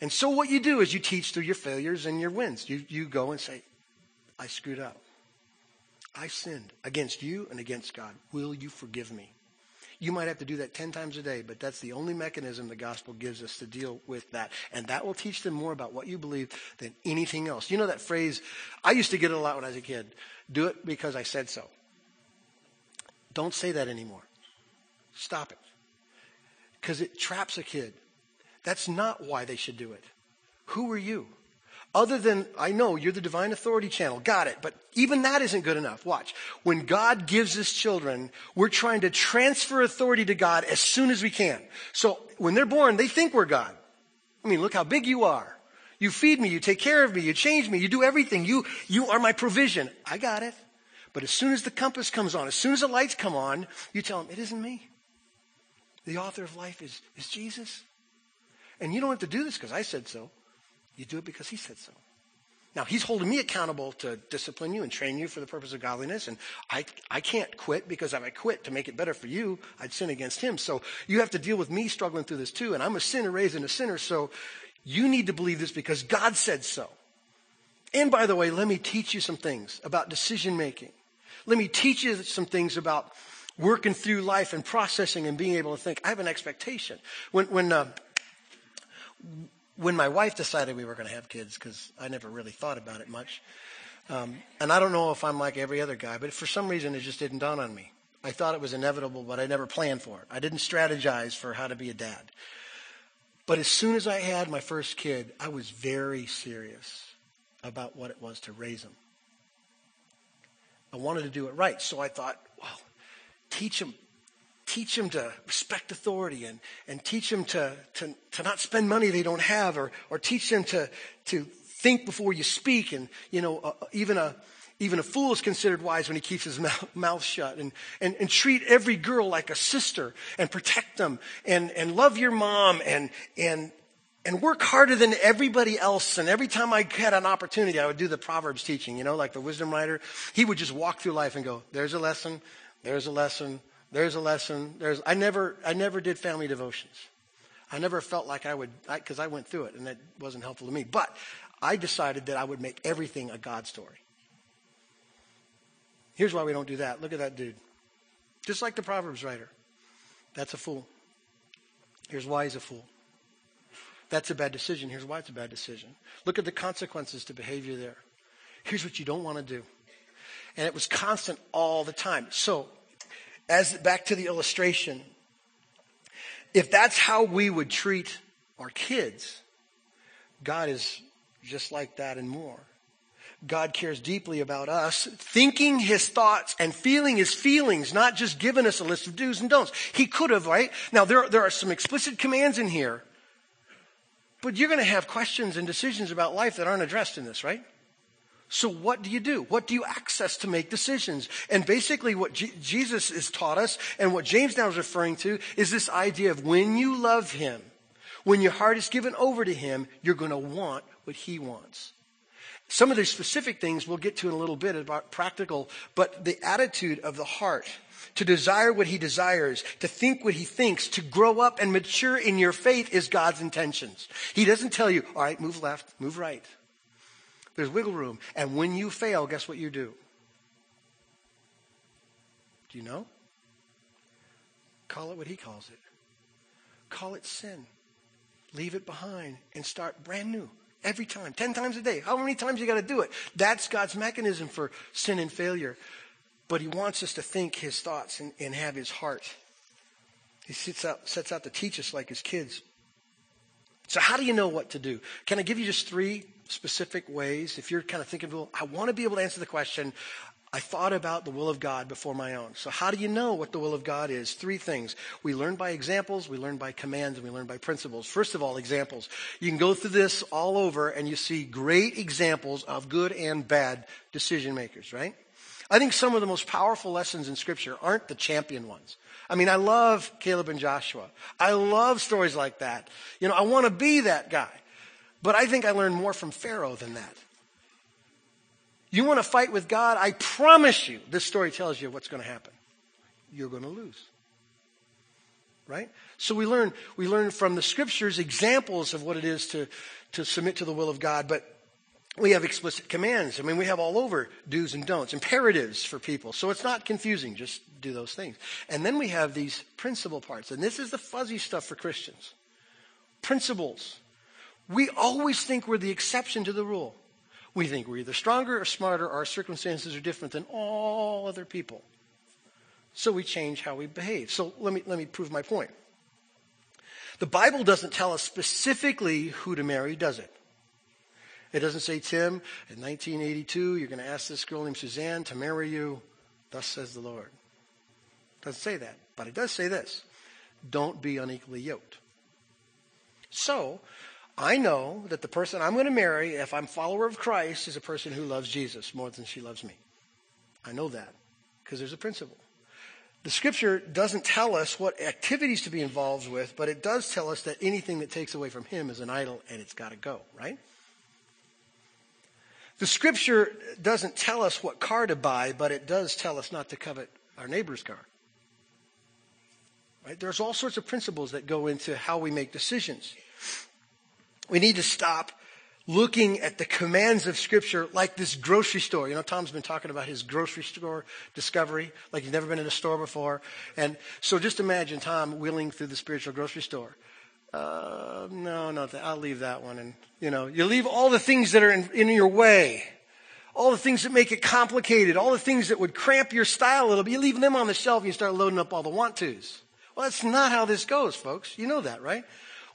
S1: And so what you do is you teach through your failures and your wins. You, you go and say, I screwed up. I sinned against you and against God. Will you forgive me? You might have to do that 10 times a day, but that's the only mechanism the gospel gives us to deal with that. And that will teach them more about what you believe than anything else. You know that phrase? I used to get it a lot when I was a kid. Do it because I said so. Don't say that anymore. Stop it. Because it traps a kid. That's not why they should do it. Who are you? Other than, I know you're the divine authority channel, got it, but even that isn't good enough. Watch. When God gives us children, we're trying to transfer authority to God as soon as we can. So when they're born, they think we're God. I mean, look how big you are. You feed me, you take care of me, you change me, you do everything. You, you are my provision. I got it. But as soon as the compass comes on, as soon as the lights come on, you tell them, it isn't me. The author of life is, is Jesus. And you don't have to do this because I said so. You do it because he said so. Now, he's holding me accountable to discipline you and train you for the purpose of godliness. And I, I can't quit because if I quit to make it better for you, I'd sin against him. So you have to deal with me struggling through this too. And I'm a sinner raised in a sinner. So you need to believe this because God said so. And by the way, let me teach you some things about decision making. Let me teach you some things about working through life and processing and being able to think. I have an expectation. When, when, uh, when my wife decided we were going to have kids, because I never really thought about it much, um, and I don't know if I'm like every other guy, but for some reason it just didn't dawn on me. I thought it was inevitable, but I never planned for it. I didn't strategize for how to be a dad. But as soon as I had my first kid, I was very serious about what it was to raise him. I wanted to do it right, so I thought, well, teach him teach them to respect authority and, and teach them to, to, to not spend money they don't have or, or teach them to, to think before you speak. And, you know, uh, even a, even a fool is considered wise when he keeps his mouth, mouth shut and, and, and treat every girl like a sister and protect them and, and love your mom and, and, and work harder than everybody else. And every time I had an opportunity, I would do the Proverbs teaching, you know, like the wisdom writer. He would just walk through life and go, there's a lesson, there's a lesson, there's a lesson. There's, I never, I never did family devotions. I never felt like I would, because I, I went through it and that wasn't helpful to me. But I decided that I would make everything a God story. Here's why we don't do that. Look at that dude. Just like the Proverbs writer. That's a fool. Here's why he's a fool. That's a bad decision. Here's why it's a bad decision. Look at the consequences to behavior there. Here's what you don't want to do. And it was constant all the time. So as back to the illustration, if that's how we would treat our kids, God is just like that and more. God cares deeply about us, thinking his thoughts and feeling his feelings, not just giving us a list of do's and don'ts. He could have, right? Now, there, there are some explicit commands in here, but you're going to have questions and decisions about life that aren't addressed in this, right? So what do you do? What do you access to make decisions? And basically what G- Jesus has taught us and what James now is referring to is this idea of when you love him, when your heart is given over to him, you're going to want what he wants. Some of the specific things we'll get to in a little bit about practical, but the attitude of the heart to desire what he desires, to think what he thinks, to grow up and mature in your faith is God's intentions. He doesn't tell you, all right, move left, move right. There's wiggle room. And when you fail, guess what you do? Do you know? Call it what he calls it. Call it sin. Leave it behind and start brand new every time, 10 times a day. How many times you got to do it? That's God's mechanism for sin and failure. But he wants us to think his thoughts and, and have his heart. He out, sets out to teach us like his kids. So how do you know what to do? Can I give you just three specific ways, if you're kind of thinking, well, I want to be able to answer the question, I thought about the will of God before my own. So how do you know what the will of God is? Three things. We learn by examples, we learn by commands, and we learn by principles. First of all, examples. You can go through this all over and you see great examples of good and bad decision makers, right? I think some of the most powerful lessons in scripture aren't the champion ones. I mean, I love Caleb and Joshua. I love stories like that. You know, I want to be that guy. But I think I learned more from Pharaoh than that. You want to fight with God? I promise you, this story tells you what's going to happen. You're going to lose. Right? So we learn, we learn from the scriptures examples of what it is to, to submit to the will of God, but we have explicit commands. I mean, we have all over do's and don'ts, imperatives for people. So it's not confusing. Just do those things. And then we have these principle parts. And this is the fuzzy stuff for Christians. Principles. We always think we're the exception to the rule. We think we're either stronger or smarter, our circumstances are different than all other people. So we change how we behave. So let me, let me prove my point. The Bible doesn't tell us specifically who to marry, does it? It doesn't say, Tim, in 1982, you're going to ask this girl named Suzanne to marry you. Thus says the Lord. It doesn't say that. But it does say this don't be unequally yoked. So, I know that the person I'm going to marry, if I'm follower of Christ, is a person who loves Jesus more than she loves me. I know that because there's a principle. The scripture doesn't tell us what activities to be involved with, but it does tell us that anything that takes away from him is an idol and it's got to go, right? The scripture doesn't tell us what car to buy, but it does tell us not to covet our neighbor's car. Right? There's all sorts of principles that go into how we make decisions. We need to stop looking at the commands of Scripture like this grocery store. You know, Tom's been talking about his grocery store discovery, like he's never been in a store before. And so just imagine Tom wheeling through the spiritual grocery store. Uh, no, no, I'll leave that one. And, you know, you leave all the things that are in, in your way, all the things that make it complicated, all the things that would cramp your style a little bit. You leave them on the shelf and you start loading up all the want tos. Well, that's not how this goes, folks. You know that, right?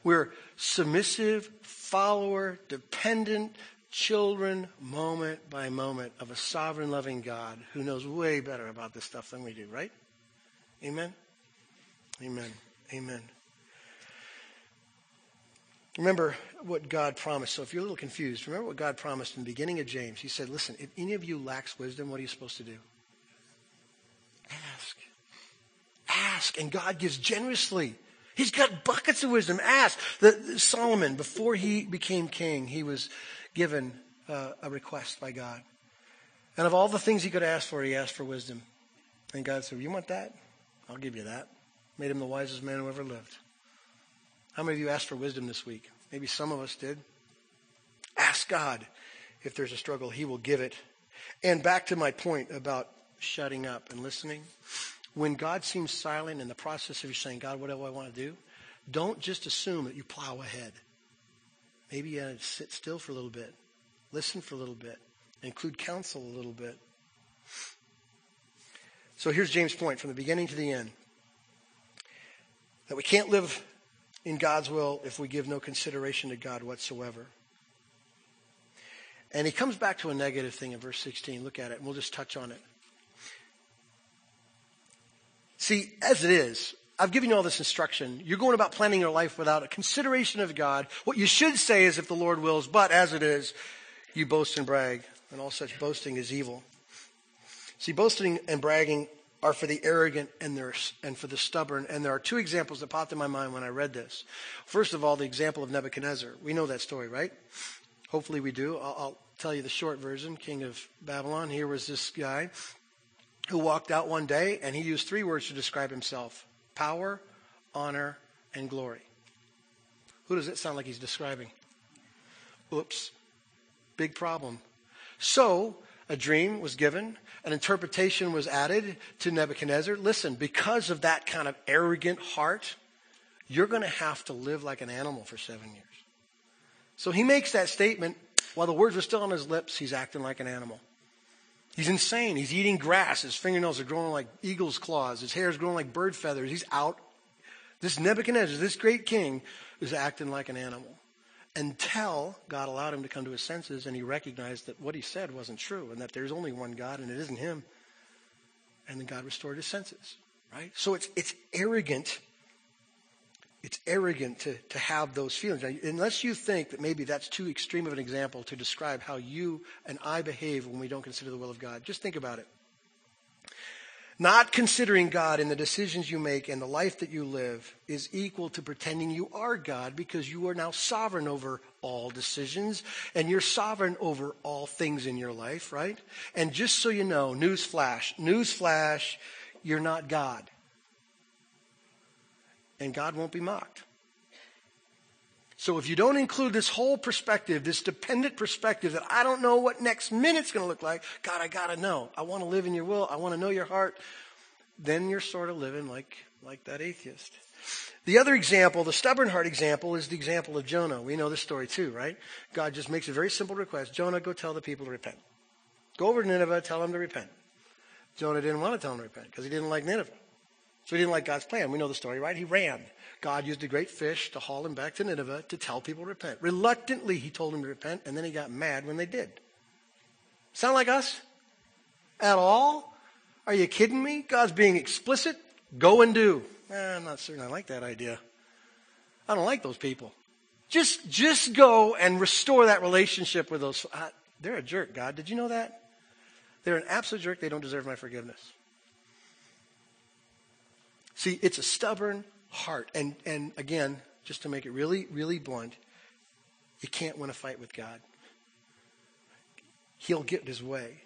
S1: We're submissive, follower, dependent children, moment by moment, of a sovereign, loving God who knows way better about this stuff than we do, right? Amen? Amen. Amen. Remember what God promised. So if you're a little confused, remember what God promised in the beginning of James. He said, listen, if any of you lacks wisdom, what are you supposed to do? Ask. Ask. And God gives generously. He's got buckets of wisdom. Ask. Solomon, before he became king, he was given uh, a request by God. And of all the things he could ask for, he asked for wisdom. And God said, You want that? I'll give you that. Made him the wisest man who ever lived. How many of you asked for wisdom this week? Maybe some of us did. Ask God if there's a struggle, he will give it. And back to my point about shutting up and listening. When God seems silent in the process of you saying, God, what do I want to do? Don't just assume that you plow ahead. Maybe you sit still for a little bit, listen for a little bit, include counsel a little bit. So here's James' point from the beginning to the end that we can't live in God's will if we give no consideration to God whatsoever. And he comes back to a negative thing in verse 16. Look at it, and we'll just touch on it. See, as it is, I've given you all this instruction. You're going about planning your life without a consideration of God. What you should say is if the Lord wills, but as it is, you boast and brag, and all such boasting is evil. See, boasting and bragging are for the arrogant and, and for the stubborn. And there are two examples that popped in my mind when I read this. First of all, the example of Nebuchadnezzar. We know that story, right? Hopefully we do. I'll, I'll tell you the short version. King of Babylon. Here was this guy who walked out one day and he used three words to describe himself power, honor, and glory. Who does it sound like he's describing? Oops. Big problem. So, a dream was given, an interpretation was added to Nebuchadnezzar. Listen, because of that kind of arrogant heart, you're going to have to live like an animal for seven years. So he makes that statement while the words are still on his lips, he's acting like an animal. He's insane. He's eating grass. His fingernails are growing like eagle's claws. His hair is growing like bird feathers. He's out. This Nebuchadnezzar, this great king, is acting like an animal until God allowed him to come to his senses and he recognized that what he said wasn't true and that there's only one God and it isn't him. And then God restored his senses, right? So it's, it's arrogant it's arrogant to, to have those feelings. Now, unless you think that maybe that's too extreme of an example to describe how you and I behave when we don't consider the will of God, just think about it. Not considering God in the decisions you make and the life that you live is equal to pretending you are God because you are now sovereign over all decisions and you're sovereign over all things in your life, right? And just so you know, newsflash, newsflash, you're not God and God won't be mocked. So if you don't include this whole perspective, this dependent perspective that I don't know what next minute's going to look like, God, I got to know. I want to live in your will. I want to know your heart. Then you're sort of living like, like that atheist. The other example, the stubborn heart example, is the example of Jonah. We know this story too, right? God just makes a very simple request. Jonah, go tell the people to repent. Go over to Nineveh, tell them to repent. Jonah didn't want to tell them to repent because he didn't like Nineveh. So he didn't like God's plan. We know the story, right? He ran. God used a great fish to haul him back to Nineveh to tell people to repent. Reluctantly, he told them to repent, and then he got mad when they did. Sound like us? At all? Are you kidding me? God's being explicit. Go and do. Eh, I'm not certain I like that idea. I don't like those people. Just, just go and restore that relationship with those. Uh, they're a jerk, God. Did you know that? They're an absolute jerk. They don't deserve my forgiveness. See, it's a stubborn heart. And, and again, just to make it really, really blunt, you can't win a fight with God. He'll get his way.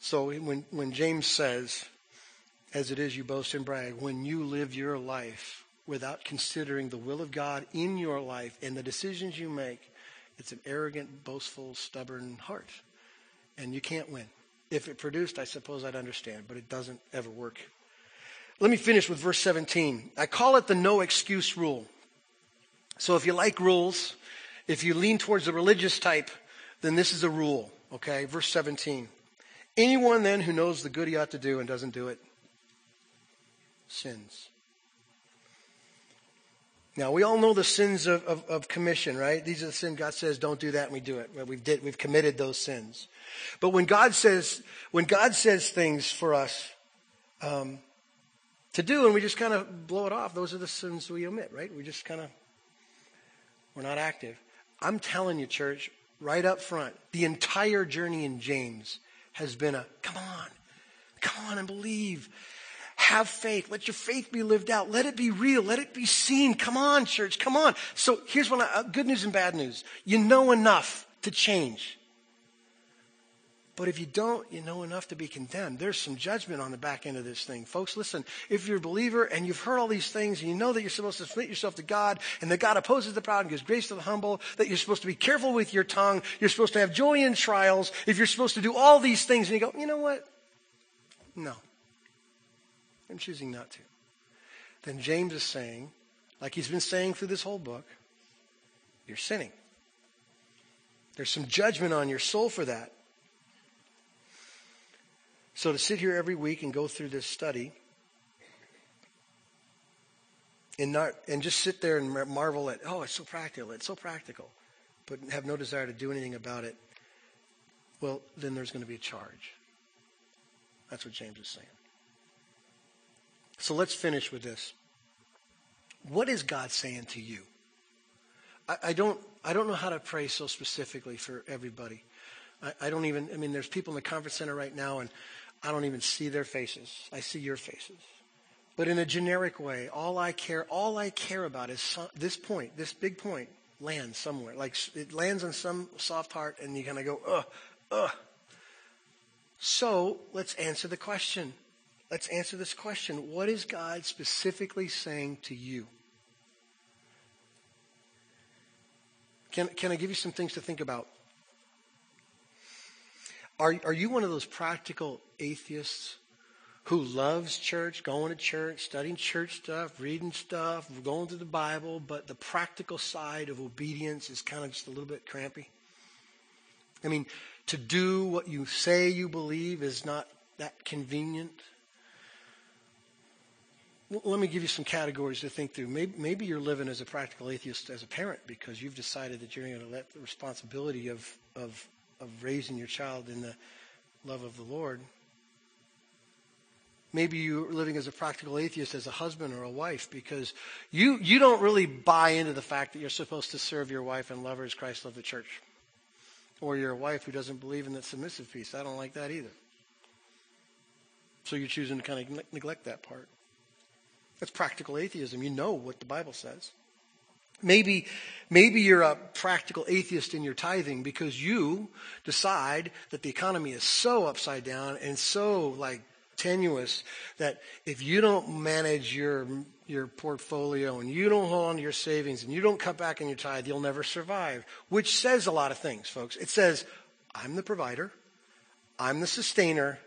S1: So when, when James says, as it is you boast and brag, when you live your life without considering the will of God in your life and the decisions you make, it's an arrogant, boastful, stubborn heart. And you can't win. If it produced, I suppose I'd understand, but it doesn't ever work. Let me finish with verse 17. I call it the no excuse rule. So if you like rules, if you lean towards the religious type, then this is a rule, okay? Verse 17. Anyone then who knows the good he ought to do and doesn't do it sins. Now we all know the sins of, of, of, commission, right? These are the sins God says don't do that, and we do it. We've did, we've committed those sins. But when God says when God says things for us um, to do, and we just kind of blow it off, those are the sins we omit, right? We just kind of we're not active. I'm telling you, church, right up front, the entire journey in James has been a come on, come on and believe. Have faith. Let your faith be lived out. Let it be real. Let it be seen. Come on, church. Come on. So here's what uh, good news and bad news. You know enough to change. But if you don't, you know enough to be condemned. There's some judgment on the back end of this thing. Folks, listen, if you're a believer and you've heard all these things and you know that you're supposed to submit yourself to God and that God opposes the proud and gives grace to the humble, that you're supposed to be careful with your tongue, you're supposed to have joy in trials, if you're supposed to do all these things and you go, you know what? No. I'm choosing not to. Then James is saying, like he's been saying through this whole book, you're sinning. There's some judgment on your soul for that. So to sit here every week and go through this study and not and just sit there and marvel at, oh, it's so practical, it's so practical, but have no desire to do anything about it, well, then there's going to be a charge. That's what James is saying. So let's finish with this. What is God saying to you? I, I don't I don't know how to pray so specifically for everybody. I, I, don't even I mean there's people in the conference center right now and I don't even see their faces. I see your faces. But in a generic way, all I care all I care about is this point, this big point lands somewhere. Like it lands on some soft heart and you kind of go, ugh, ugh. So let's answer the question. Let's answer this question. What is God specifically saying to you? Can, can I give you some things to think about? Are, are you one of those practical atheists who loves church, going to church, studying church stuff, reading stuff, going through the Bible, but the practical side of obedience is kind of just a little bit crampy? I mean, to do what you say you believe is not that convenient let me give you some categories to think through. Maybe, maybe, you're living as a practical atheist as a parent because you've decided that you're going to let the responsibility of, of, of raising your child in the love of the Lord. Maybe you're living as a practical atheist as a husband or a wife because you, you don't really buy into the fact that you're supposed to serve your wife and love her as Christ loved the church. Or you're a wife who doesn't believe in that submissive piece. I don't like that either. So you're choosing to kind of neglect that part. That's practical atheism. You know what the Bible says. Maybe, maybe you're a practical atheist in your tithing because you decide that the economy is so upside down and so like tenuous that if you don't manage your your portfolio and you don't hold on to your savings and you don't cut back on your tithe, you'll never survive. Which says a lot of things, folks. It says, I'm the provider, I'm the sustainer,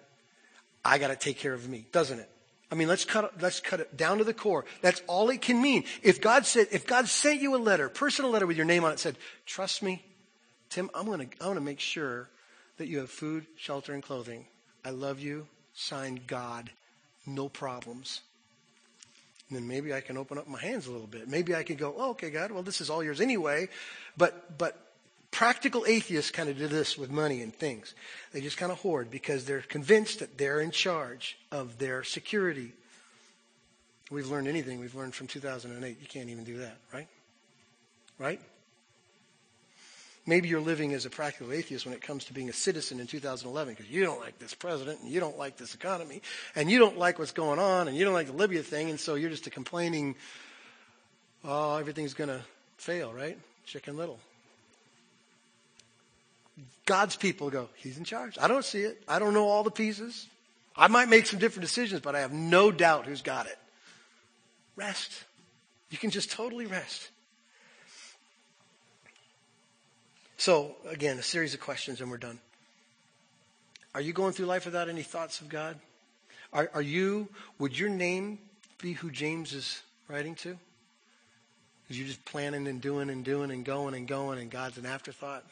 S1: I got to take care of me, doesn't it? I mean, let's cut, let's cut it down to the core. That's all it can mean. If God said, if God sent you a letter, personal letter with your name on it, said, trust me, Tim, I'm going to, I'm going to make sure that you have food, shelter, and clothing. I love you. Signed God. No problems. And then maybe I can open up my hands a little bit. Maybe I can go, oh, okay, God, well, this is all yours anyway. But, but practical atheists kind of do this with money and things. They just kind of hoard because they're convinced that they're in charge of their security. We've learned anything we've learned from 2008. You can't even do that, right? Right? Maybe you're living as a practical atheist when it comes to being a citizen in 2011 because you don't like this president and you don't like this economy and you don't like what's going on and you don't like the Libya thing and so you're just a complaining, oh, everything's going to fail, right? Chicken Little. God's people go, He's in charge. I don't see it. I don't know all the pieces. I might make some different decisions, but I have no doubt who's got it. Rest. You can just totally rest. So, again, a series of questions and we're done. Are you going through life without any thoughts of God? Are, are you, would your name be who James is writing to? Because you're just planning and doing and doing and going and going and God's an afterthought?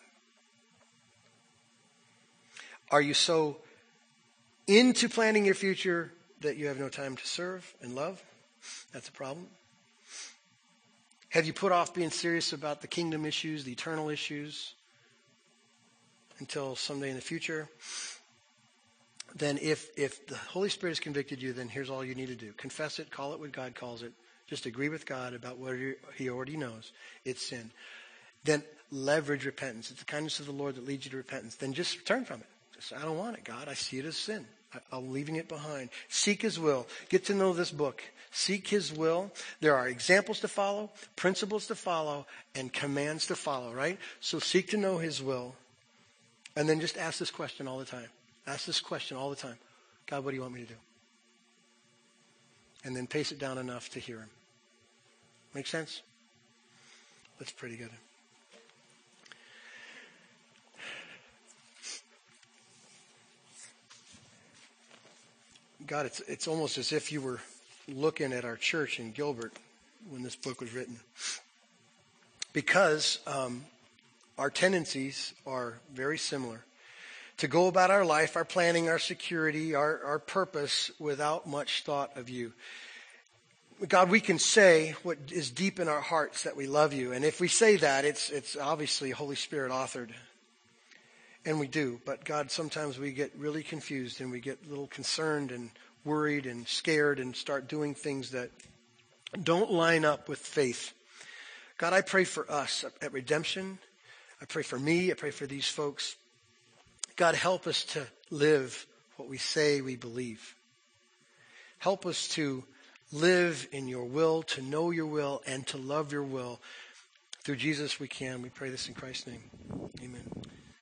S1: Are you so into planning your future that you have no time to serve and love? That's a problem. Have you put off being serious about the kingdom issues, the eternal issues, until someday in the future? Then, if, if the Holy Spirit has convicted you, then here's all you need to do confess it, call it what God calls it, just agree with God about what He already knows it's sin. Then leverage repentance. It's the kindness of the Lord that leads you to repentance. Then just turn from it. I don't want it, God. I see it as sin. I'm leaving it behind. Seek His will. Get to know this book. Seek His will. There are examples to follow, principles to follow, and commands to follow, right? So seek to know His will. And then just ask this question all the time. Ask this question all the time God, what do you want me to do? And then pace it down enough to hear Him. Make sense? That's pretty good. God, it's, it's almost as if you were looking at our church in Gilbert when this book was written. Because um, our tendencies are very similar. To go about our life, our planning, our security, our, our purpose without much thought of you. God, we can say what is deep in our hearts that we love you. And if we say that, it's, it's obviously Holy Spirit authored. And we do. But God, sometimes we get really confused and we get a little concerned and worried and scared and start doing things that don't line up with faith. God, I pray for us at redemption. I pray for me. I pray for these folks. God, help us to live what we say we believe. Help us to live in your will, to know your will, and to love your will. Through Jesus we can. We pray this in Christ's name. Amen.